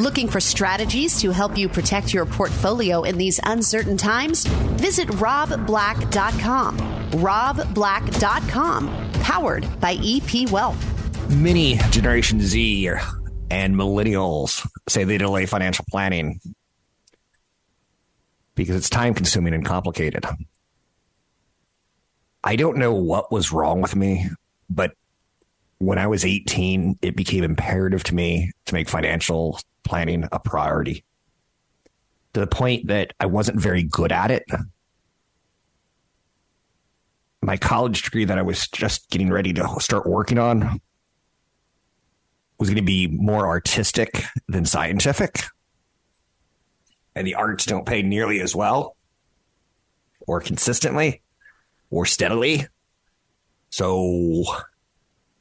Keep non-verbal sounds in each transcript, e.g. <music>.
Looking for strategies to help you protect your portfolio in these uncertain times? Visit robblack.com. robblack.com, powered by EP Wealth. Many Generation Z and millennials say they delay financial planning because it's time consuming and complicated. I don't know what was wrong with me, but when I was 18, it became imperative to me to make financial planning a priority to the point that I wasn't very good at it. My college degree that I was just getting ready to start working on was going to be more artistic than scientific. And the arts don't pay nearly as well or consistently or steadily. So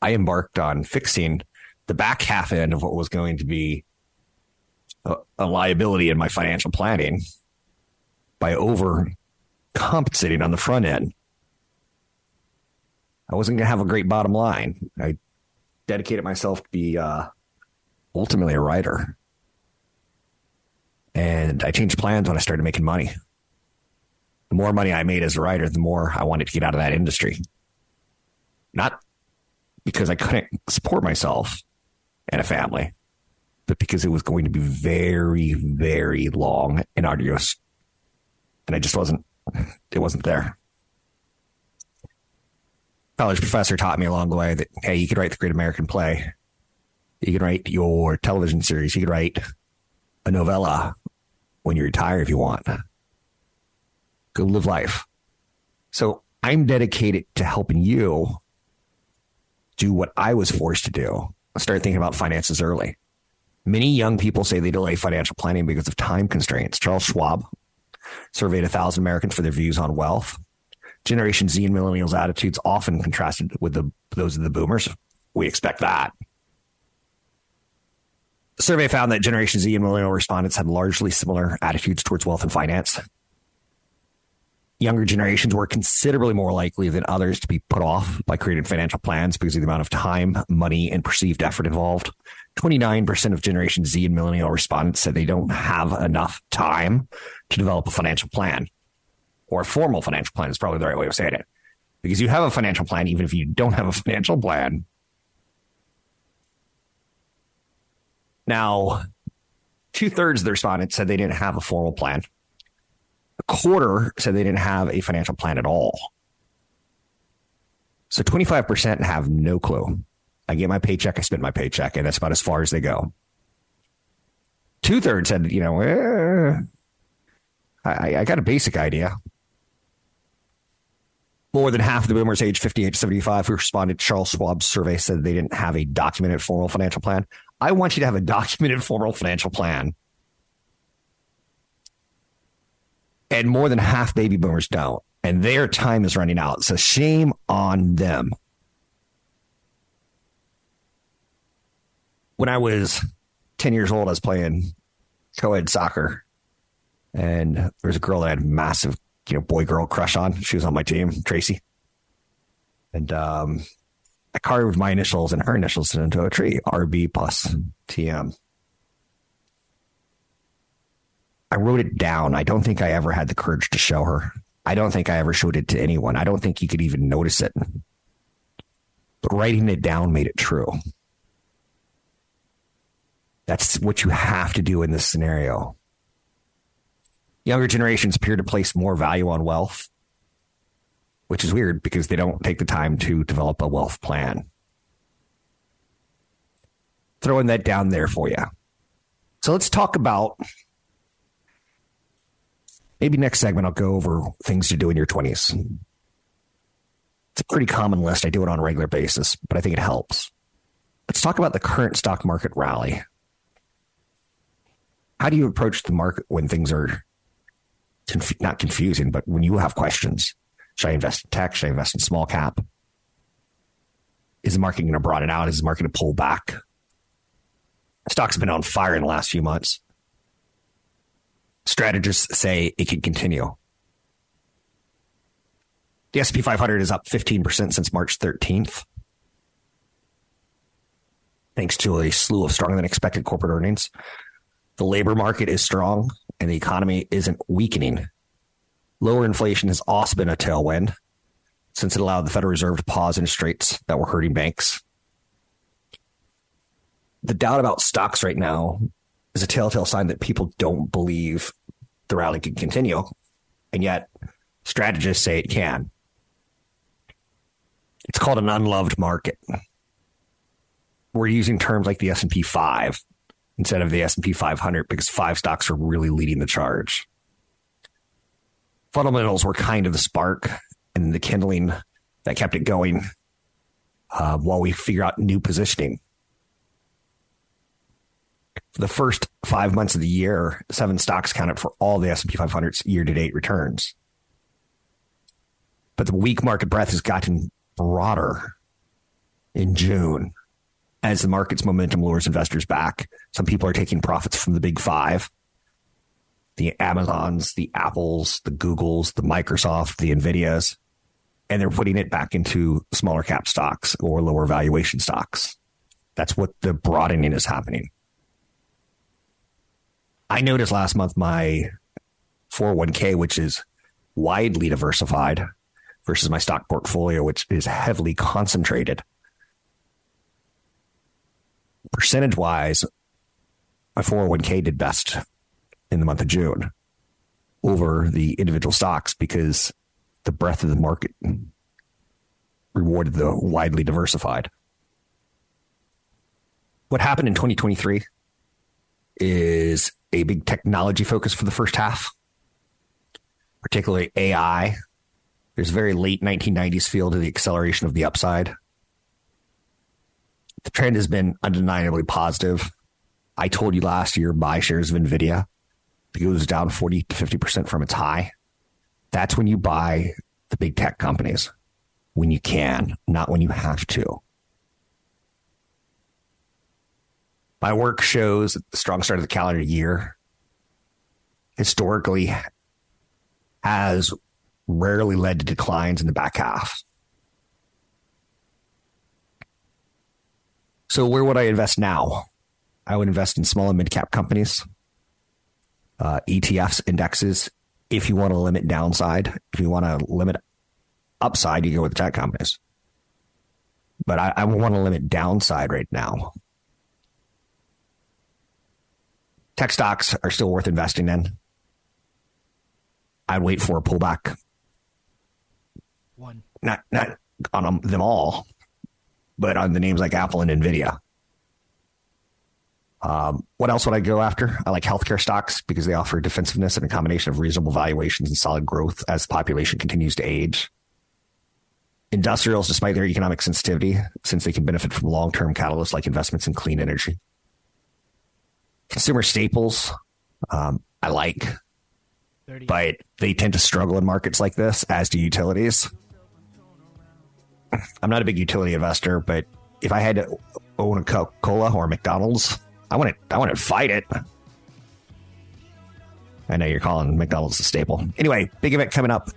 I embarked on fixing the back half end of what was going to be a, a liability in my financial planning by overcompensating on the front end. I wasn't going to have a great bottom line. I dedicated myself to be uh, ultimately a writer. And I changed plans when I started making money. The more money I made as a writer, the more I wanted to get out of that industry. Not because I couldn't support myself and a family, but because it was going to be very, very long and arduous. And I just wasn't, it wasn't there. College professor taught me along the way that, hey, you could write the great American play. You could write your television series. You could write a novella when you retire if you want. Go live life. So I'm dedicated to helping you do what I was forced to do. Start thinking about finances early. Many young people say they delay financial planning because of time constraints. Charles Schwab surveyed a thousand Americans for their views on wealth. Generation Z and millennials' attitudes often contrasted with the, those of the boomers. We expect that. The survey found that Generation Z and millennial respondents had largely similar attitudes towards wealth and finance. Younger generations were considerably more likely than others to be put off by creating financial plans because of the amount of time, money, and perceived effort involved. 29% of Generation Z and millennial respondents said they don't have enough time to develop a financial plan or a formal financial plan is probably the right way of saying it. Because you have a financial plan, even if you don't have a financial plan. Now, two thirds of the respondents said they didn't have a formal plan. A quarter said they didn't have a financial plan at all. So 25% have no clue. I get my paycheck, I spend my paycheck, and that's about as far as they go. Two thirds said, you know, eh, I, I got a basic idea. More than half of the boomers age 58 to 75 who responded to Charles Schwab's survey said they didn't have a documented formal financial plan. I want you to have a documented formal financial plan. And more than half baby boomers don't. And their time is running out. So shame on them. when I was 10 years old, I was playing co ed soccer. And there was a girl that I had massive, you know, boy girl crush on. She was on my team, Tracy. And um, I carved my initials and her initials into a tree, RB plus TM. I wrote it down. I don't think I ever had the courage to show her. I don't think I ever showed it to anyone. I don't think you could even notice it. But writing it down made it true. That's what you have to do in this scenario. Younger generations appear to place more value on wealth, which is weird because they don't take the time to develop a wealth plan. Throwing that down there for you. So let's talk about maybe next segment, I'll go over things to do in your 20s. It's a pretty common list. I do it on a regular basis, but I think it helps. Let's talk about the current stock market rally. how do you approach the market when things are conf- not confusing, but when you have questions? Should I invest in tech? Should I invest in small cap? Is the market going to broaden out? Is the market going to pull back? Stock's been on fire in the last few months. Strategists say it can continue. The S&P 500 is up 15% since March 13th. Thanks to a slew of stronger than expected corporate earnings. The labor market is strong and the economy isn't weakening. Lower inflation has also been a tailwind since it allowed the Federal Reserve to pause interest rates that were hurting banks. The doubt about stocks right now is a telltale sign that people don't believe the rally can continue. And yet strategists say it can. It's called an unloved market. We're using terms like the S&P 5 instead of the S&P 500 because five stocks are really leading the charge. Fundamentals were kind of the spark and the kindling that kept it going uh, while we figure out new positioning. The first five months of the year, seven stocks counted for all the S&P 500's year-to-date returns. But the weak market breadth has gotten broader in June as the market's momentum lures investors back. Some people are taking profits from the big five the Amazons, the Apples, the Googles, the Microsoft, the Nvidias, and they're putting it back into smaller cap stocks or lower valuation stocks. That's what the broadening is happening. I noticed last month my 401k, which is widely diversified, versus my stock portfolio, which is heavily concentrated. Percentage wise, my 401k did best in the month of June over the individual stocks because the breadth of the market rewarded the widely diversified. What happened in 2023 is a big technology focus for the first half, particularly AI. There's a very late 1990s feel to the acceleration of the upside. The trend has been undeniably positive. I told you last year buy shares of NVIDIA. It goes down 40 to 50% from its high. That's when you buy the big tech companies, when you can, not when you have to. My work shows that the strong start of the calendar year historically has rarely led to declines in the back half. So, where would I invest now? I would invest in small and mid cap companies, uh, ETFs, indexes. If you want to limit downside, if you want to limit upside, you go with the tech companies. But I, I want to limit downside right now. Tech stocks are still worth investing in. I'd wait for a pullback. One. Not not on them all, but on the names like Apple and Nvidia. Um, what else would I go after? I like healthcare stocks because they offer defensiveness and a combination of reasonable valuations and solid growth as the population continues to age. Industrials, despite their economic sensitivity, since they can benefit from long term catalysts like investments in clean energy. Consumer staples, um, I like, 30. but they tend to struggle in markets like this, as do utilities. I'm not a big utility investor, but if I had to own a Coca Cola or McDonald's, I want to I want to fight it. I know you're calling McDonald's a staple. Anyway, big event coming up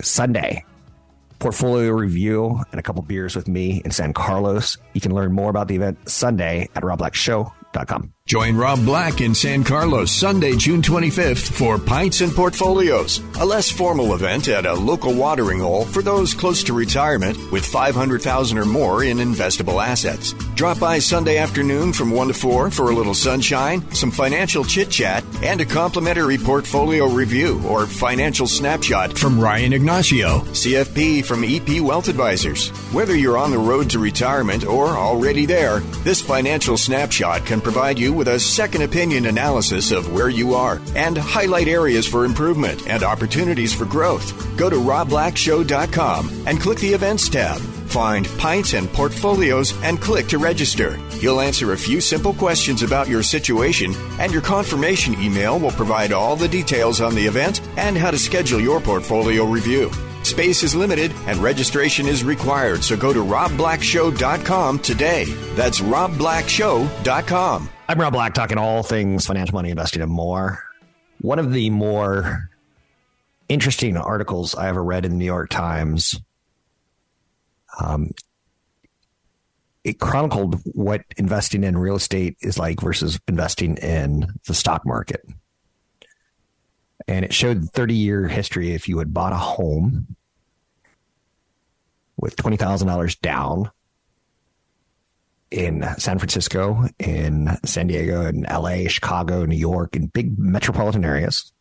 Sunday. Portfolio review and a couple beers with me in San Carlos. You can learn more about the event Sunday at robblackshow.com. Join Rob Black in San Carlos Sunday, June 25th for Pints and Portfolios, a less formal event at a local watering hole for those close to retirement with 500,000 or more in investable assets. Drop by Sunday afternoon from 1 to 4 for a little sunshine, some financial chit chat, and a complimentary portfolio review or financial snapshot from Ryan Ignacio, CFP from EP Wealth Advisors. Whether you're on the road to retirement or already there, this financial snapshot can provide you with a second opinion analysis of where you are and highlight areas for improvement and opportunities for growth. Go to robblackshow.com and click the events tab. Find Pints and Portfolios and click to register. He'll answer a few simple questions about your situation, and your confirmation email will provide all the details on the event and how to schedule your portfolio review. Space is limited and registration is required, so go to robblackshow.com today. That's robblackshow.com. I'm Rob Black, talking all things financial money investing and more. One of the more interesting articles I ever read in the New York Times. Um, it chronicled what investing in real estate is like versus investing in the stock market. And it showed 30 year history if you had bought a home with $20,000 down in San Francisco, in San Diego, in LA, Chicago, New York, in big metropolitan areas,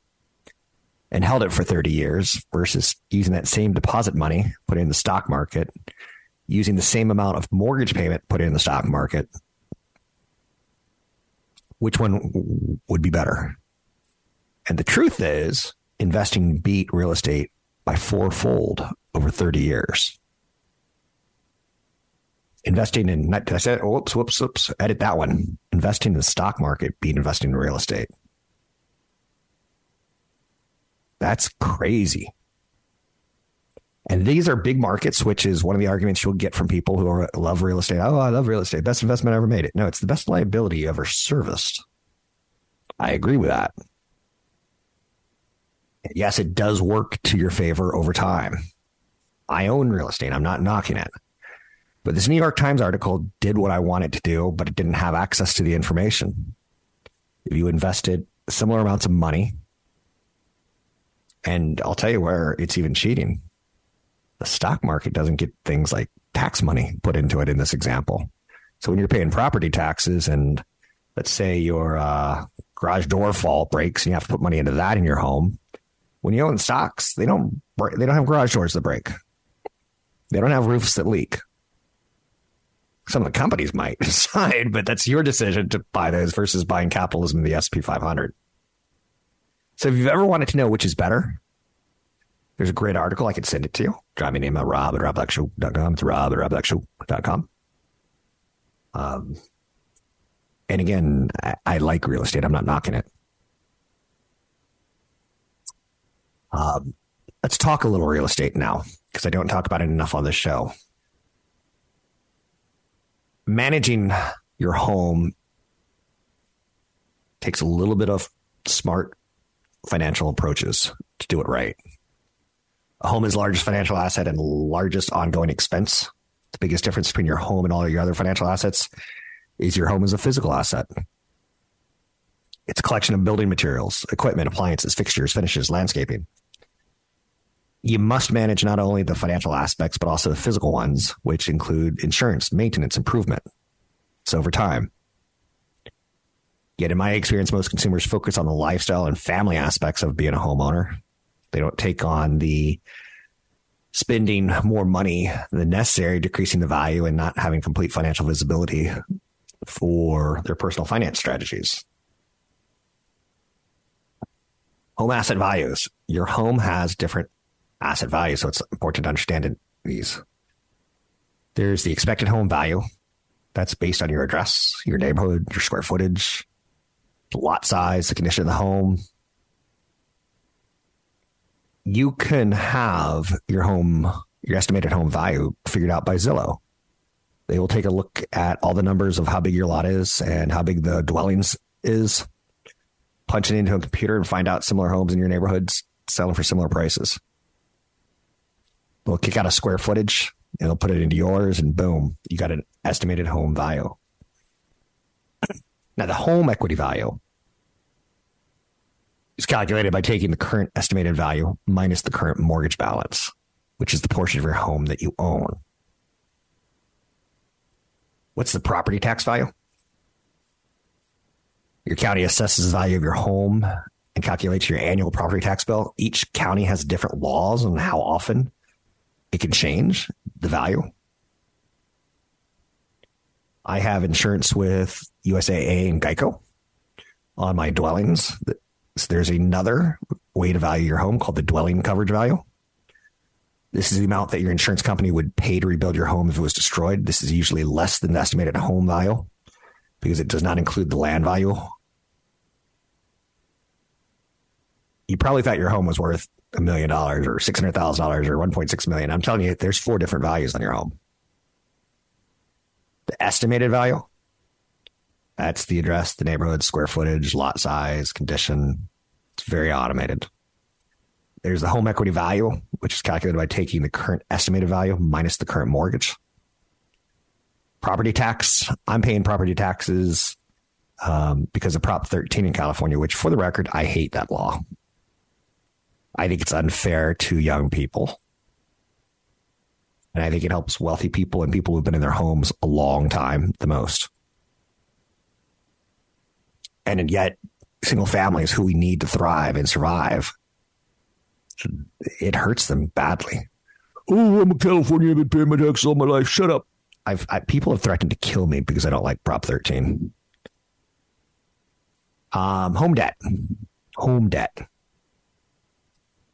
and held it for 30 years versus using that same deposit money, put in the stock market, using the same amount of mortgage payment, put in the stock market. Which one would be better? And the truth is, investing beat real estate by fourfold over 30 years. Investing in, I oh, whoops, whoops, whoops, edit that one. Investing in the stock market beat investing in real estate. That's crazy. And these are big markets, which is one of the arguments you'll get from people who are, love real estate. Oh, I love real estate. Best investment I ever made it. No, it's the best liability you ever serviced. I agree with that. Yes, it does work to your favor over time. I own real estate. I'm not knocking it. But this New York Times article did what I wanted to do, but it didn't have access to the information. If you invested similar amounts of money, and I'll tell you where it's even cheating. The stock market doesn't get things like tax money put into it in this example. So when you're paying property taxes and let's say your uh, garage door fall breaks and you have to put money into that in your home, when you own stocks, they don't they don't have garage doors that break. They don't have roofs that leak. Some of the companies might <laughs> decide, but that's your decision to buy those versus buying capitalism in the SP 500. So if you've ever wanted to know which is better, there's a great article. I can send it to you. Drive me name at rob at robblackshow.com. It's rob at robblackshow.com. Um, and again, I, I like real estate. I'm not knocking it. Um, let's talk a little real estate now because I don't talk about it enough on this show. Managing your home takes a little bit of smart financial approaches to do it right. A home is largest financial asset and largest ongoing expense. The biggest difference between your home and all your other financial assets is your home is a physical asset. It's a collection of building materials, equipment, appliances, fixtures, finishes, landscaping you must manage not only the financial aspects, but also the physical ones, which include insurance, maintenance, improvement. It's over time. Yet, in my experience, most consumers focus on the lifestyle and family aspects of being a homeowner. They don't take on the spending more money than necessary, decreasing the value, and not having complete financial visibility for their personal finance strategies. Home asset values. Your home has different asset value. So it's important to understand these. There's the expected home value. That's based on your address, your neighborhood, your square footage, lot size, the condition of the home. You can have your home, your estimated home value figured out by Zillow. They will take a look at all the numbers of how big your lot is and how big the dwellings is, punch it into a computer and find out similar homes in your neighborhoods selling for similar prices. We'll kick out a square footage. And it'll put it into yours, and boom, you got an estimated home value. Now, the home equity value is calculated by taking the current estimated value minus the current mortgage balance, which is the portion of your home that you own. What's the property tax value? Your county assesses the value of your home and calculates your annual property tax bill. Each county has different laws on how often it can change the value. I have insurance with USAA and Geico on my dwellings. So There's another way to value your home called the dwelling coverage value. This is the amount that your insurance company would pay to rebuild your home if it was destroyed. This is usually less than the estimated home value because it does not include the land value. You probably thought your home was worth a million dollars or six hundred thousand dollars or one point six million. I'm telling you, there's four different values on your home. The estimated value, that's the address, the neighborhood, square footage, lot size, condition. It's very automated. There's the home equity value, which is calculated by taking the current estimated value minus the current mortgage. Property tax. I'm paying property taxes um, because of Prop 13 in California, which, for the record, I hate that law. I think it's unfair to young people. And I think it helps wealthy people and people who've been in their homes a long time the most. And yet, single families who we need to thrive and survive, it hurts them badly. Oh, I'm a California. I've been paying my taxes all my life. Shut up. I've I, people have threatened to kill me because I don't like Prop 13. Um, home debt, home debt.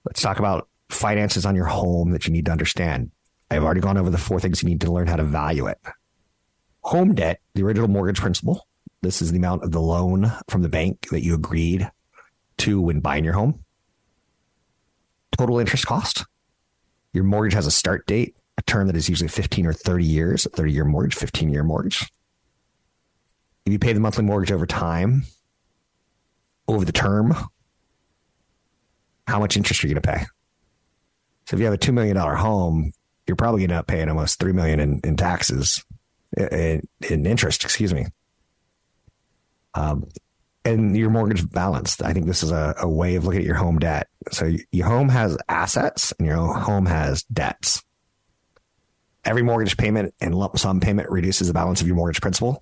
Let's talk about finances on your home that you need to understand. I've already gone over the four things you need to learn how to value it. Home debt, the original mortgage principal. This is the amount of the loan from the bank that you agreed to when buying your home. Total interest cost. Your mortgage has a start date, a term that is usually 15 or 30 years, a 30 year mortgage, 15 year mortgage. If you pay the monthly mortgage over time, over the term, how much interest are you going to pay? So if you have a $2 million home, you're probably going to end paying almost 3 million in, in taxes, in, in interest, excuse me. Um, and your mortgage balance. I think this is a, a way of looking at your home debt. So your home has assets and your home has debts. Every mortgage payment and lump sum payment reduces the balance of your mortgage principal.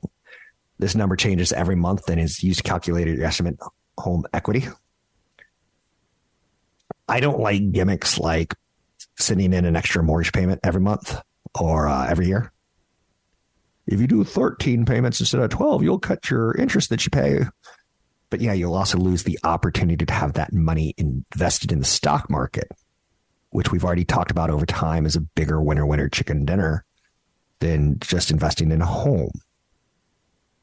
This number changes every month and is used to calculate your estimate home equity. I don't like gimmicks like sending in an extra mortgage payment every month or uh, every year. If you do 13 payments instead of 12, you'll cut your interest that you pay. But yeah, you'll also lose the opportunity to have that money invested in the stock market, which we've already talked about over time as a bigger winner winner chicken dinner than just investing in a home.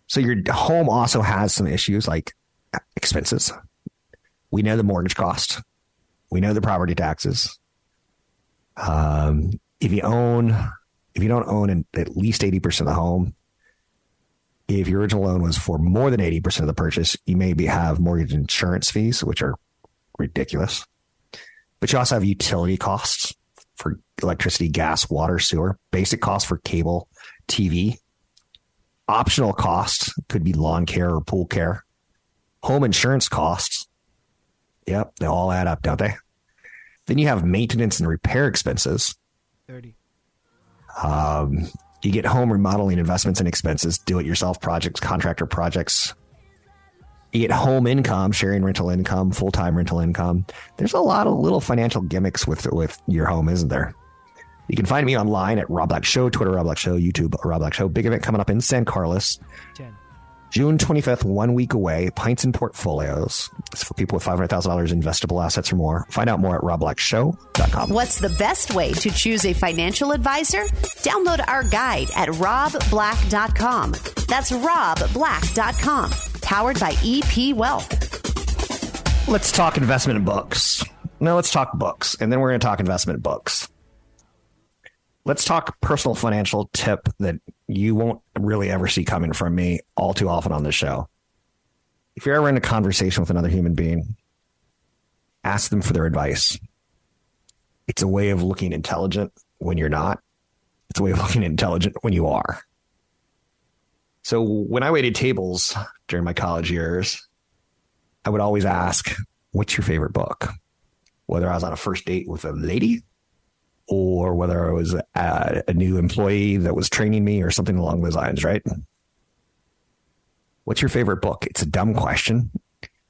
So your home also has some issues like expenses. We know the mortgage cost. We know the property taxes. Um, if you own if you don't own an, at least 80% of the home, if your original loan was for more than 80% of the purchase, you maybe have mortgage insurance fees, which are ridiculous. But you also have utility costs for electricity, gas, water, sewer, basic costs for cable, TV. Optional costs could be lawn care or pool care. Home insurance costs. Yep, they all add up, don't they? Then you have maintenance and repair expenses. 30. Um, you get home remodeling investments and expenses, do it yourself projects, contractor projects. You get home income, sharing rental income, full time rental income. There's a lot of little financial gimmicks with with your home, isn't there? You can find me online at Rob Black Show, Twitter Rob Black Show, YouTube Rob Black Show. Big event coming up in San Carlos. 10. June 25th, one week away. Pints and portfolios. It's for people with $500,000 investable assets or more. Find out more at robblackshow.com. What's the best way to choose a financial advisor? Download our guide at robblack.com. That's robblack.com. Powered by EP Wealth. Let's talk investment books. No, let's talk books, and then we're going to talk investment books let's talk personal financial tip that you won't really ever see coming from me all too often on this show. If you're ever in a conversation with another human being, ask them for their advice. It's a way of looking intelligent when you're not. It's a way of looking intelligent when you are. So when I waited tables during my college years, I would always ask, what's your favorite book? Whether I was on a first date with a lady or whether I was a, a new employee that was training me or something along those lines, right? What's your favorite book? It's a dumb question.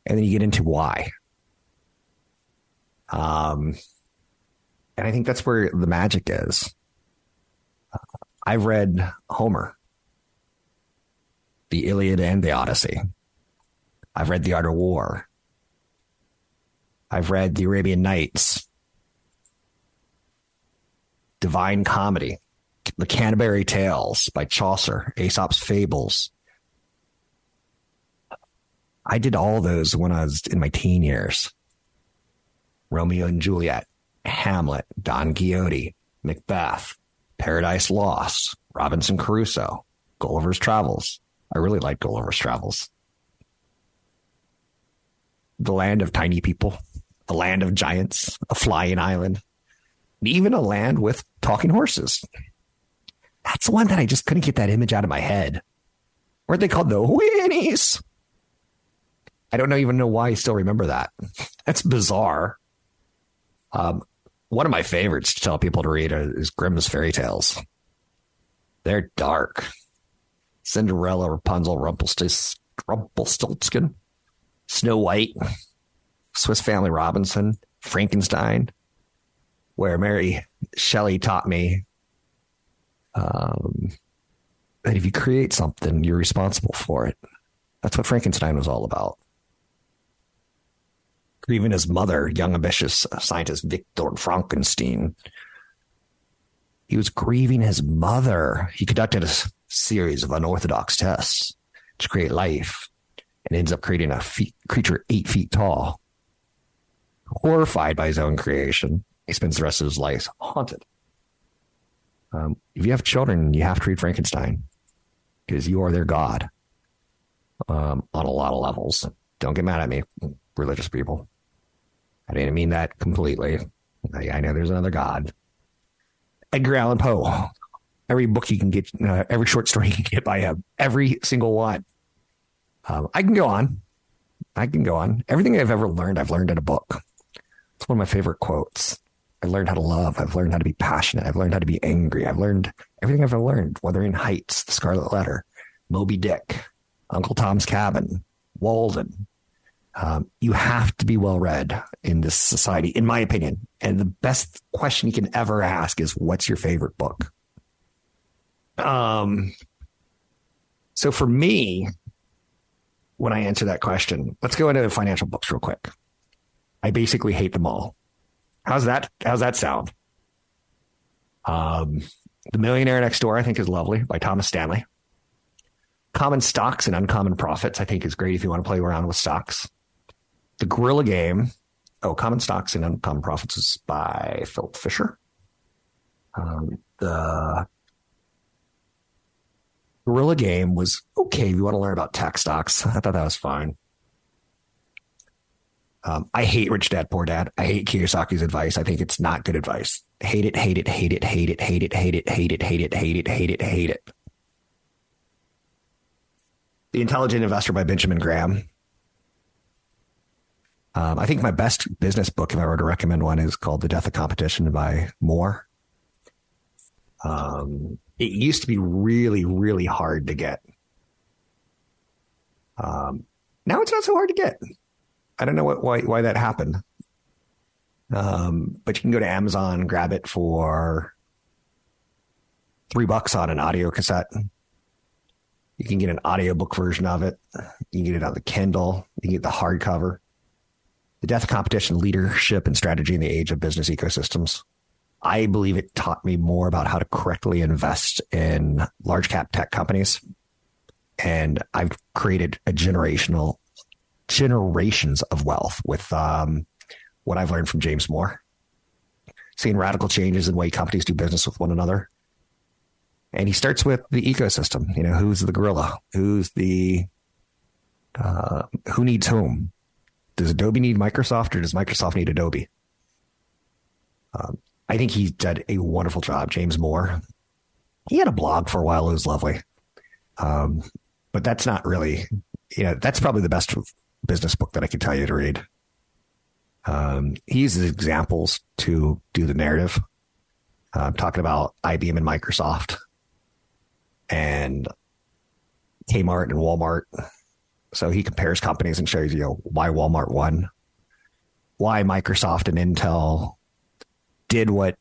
And then you get into why. Um, and I think that's where the magic is. I've read Homer. the Iliad and the Odyssey. I've read The Art of War. I've read The Arabian Nights, Divine Comedy, The Canterbury Tales by Chaucer, Aesop's Fables. I did all those when I was in my teen years. Romeo and Juliet, Hamlet, Don Quixote, Macbeth, Paradise Lost, Robinson Crusoe, Gulliver's Travels. I really like Gulliver's Travels. The land of tiny people, a land of giants, a flying island, even a land with talking horses. That's one that I just couldn't get that image out of my head. Weren't they called the Winnies? I don't even know why I still remember that. That's bizarre. Um, one of my favorites to tell people to read is Grimm's fairy tales. They're dark. Cinderella, Rapunzel, Rumpelstiltskin, Snow White, Swiss Family Robinson, Frankenstein, where Mary Shelley taught me um, that if you create something, you're responsible for it. That's what Frankenstein was all about. Grieving his mother, young ambitious scientist Victor Frankenstein. He was grieving his mother. He conducted a series of unorthodox tests to create life and ends up creating a feet, creature eight feet tall. Horrified by his own creation, he spends the rest of his life haunted. Um, if you have children, you have to read Frankenstein because you are their god um, on a lot of levels. Don't get mad at me, religious people. I didn't mean that completely. I, I know there's another God. Edgar Allan Poe. Every book you can get, uh, every short story you can get by him, every single one. Um, I can go on. I can go on. Everything I've ever learned, I've learned in a book. It's one of my favorite quotes. I learned how to love. I've learned how to be passionate. I've learned how to be angry. I've learned everything I've ever learned, Wuthering Heights, The Scarlet Letter, Moby Dick, Uncle Tom's Cabin, Walden, um, you have to be well read in this society, in my opinion. And the best question you can ever ask is, "What's your favorite book?" Um. So for me, when I answer that question, let's go into the financial books real quick. I basically hate them all. How's that? How's that sound? Um, The Millionaire Next Door, I think, is lovely by Thomas Stanley. Common Stocks and Uncommon Profits, I think, is great if you want to play around with stocks. The Gorilla Game. Oh, Common Stocks and Uncommon Profits is by Philip Fisher. Um, the Gorilla Game was okay if you want to learn about tech stocks. <laughs> I thought that was fine. Um, I hate Rich Dad Poor Dad. I hate Kiyosaki's advice. I think it's not good advice. Hate it, hate it, hate it, hate it, hate it, hate it, hate it, hate it, hate it, hate it, hate it. The Intelligent Investor by Benjamin Graham. Um, I think my best business book, if I were to recommend one, is called The Death of Competition by Moore. Um, it used to be really, really hard to get. Um, now it's not so hard to get. I don't know what, why, why that happened. Um, but you can go to Amazon, grab it for three bucks on an audio cassette. You can get an audiobook version of it. You can get it on the Kindle. You can get the hardcover. The Death Competition Leadership and Strategy in the Age of Business Ecosystems. I believe it taught me more about how to correctly invest in large cap tech companies. And I've created a generational, generations of wealth with um, what I've learned from James Moore, seeing radical changes in the way companies do business with one another. And he starts with the ecosystem. You know, who's the gorilla? Who's the, uh, who needs whom? Does Adobe need Microsoft or does Microsoft need Adobe? Um, I think he did a wonderful job, James Moore. He had a blog for a while. It was lovely. Um, but that's not really, you know, that's probably the best business book that I can tell you to read. Um, he uses examples to do the narrative. Uh, I'm talking about IBM and Microsoft and Kmart and Walmart so he compares companies and shows you why Walmart won, why Microsoft and Intel did what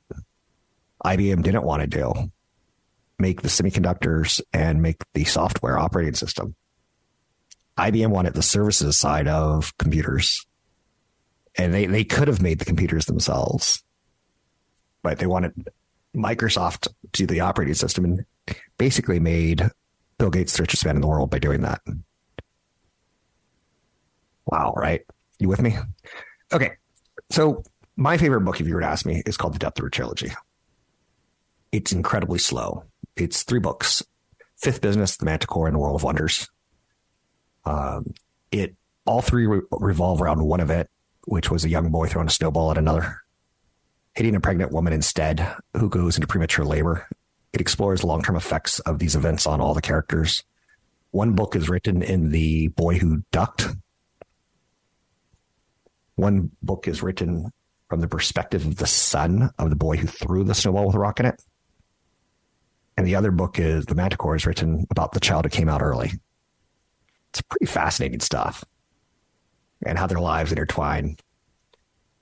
IBM didn't want to do make the semiconductors and make the software operating system. IBM wanted the services side of computers. And they, they could have made the computers themselves, but they wanted Microsoft to the operating system and basically made Bill Gates the richest man in the world by doing that. Wow, right? You with me? Okay. So my favorite book, if you were to ask me, is called The Deptford Trilogy. It's incredibly slow. It's three books: Fifth Business, The Manticore, and The World of Wonders. Um, it all three re- revolve around one event, which was a young boy throwing a snowball at another, hitting a pregnant woman instead, who goes into premature labor. It explores long term effects of these events on all the characters. One book is written in The Boy Who Ducked. One book is written from the perspective of the son of the boy who threw the snowball with a rock in it. And the other book is The Manticore is written about the child who came out early. It's pretty fascinating stuff and how their lives intertwine.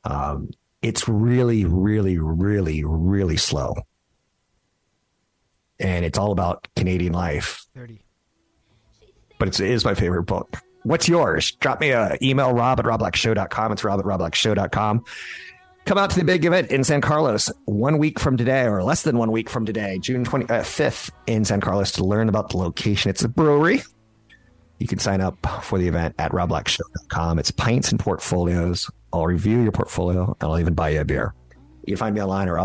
Um, it's really, really, really, really slow. And it's all about Canadian life. 30. But it's, it is my favorite book. What's yours? Drop me a email, rob at robblackshow.com. It's rob at robblackshow.com. Come out to the big event in San Carlos one week from today, or less than one week from today, June 25th uh, in San Carlos to learn about the location. It's a brewery. You can sign up for the event at robblackshow.com. It's pints and portfolios. I'll review your portfolio and I'll even buy you a beer. You can find me online at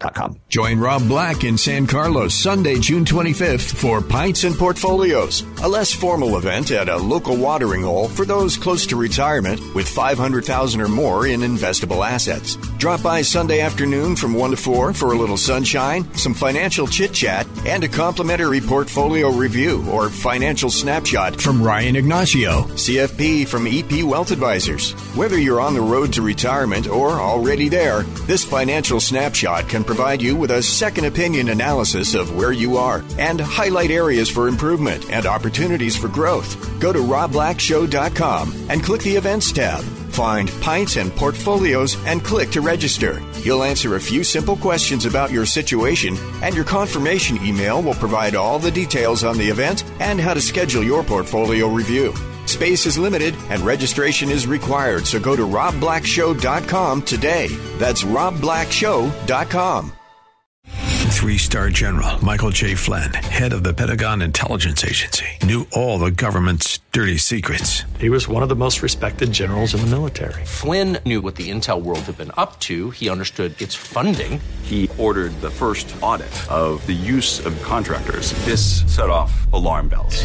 robblackshow.com Join Rob Black in San Carlos Sunday, June 25th for Pints and Portfolios, a less formal event at a local watering hole for those close to retirement with 500,000 or more in investable assets. Drop by Sunday afternoon from 1 to 4 for a little sunshine, some financial chit chat, and a complimentary portfolio review or financial snapshot from Ryan Ignacio, CFP from EP Wealth Advisors. Whether you're on the road to retirement or already there, this financial snapshot can provide you with a second opinion analysis of where you are and highlight areas for improvement and opportunities for growth. Go to robblackshow.com and click the events tab. Find pints and portfolios and click to register. You'll answer a few simple questions about your situation, and your confirmation email will provide all the details on the event and how to schedule your portfolio review. Space is limited and registration is required, so go to robblackshow.com today. That's robblackshow.com. Three star general Michael J. Flynn, head of the Pentagon Intelligence Agency, knew all the government's dirty secrets. He was one of the most respected generals in the military. Flynn knew what the intel world had been up to, he understood its funding. He ordered the first audit of the use of contractors. This set off alarm bells.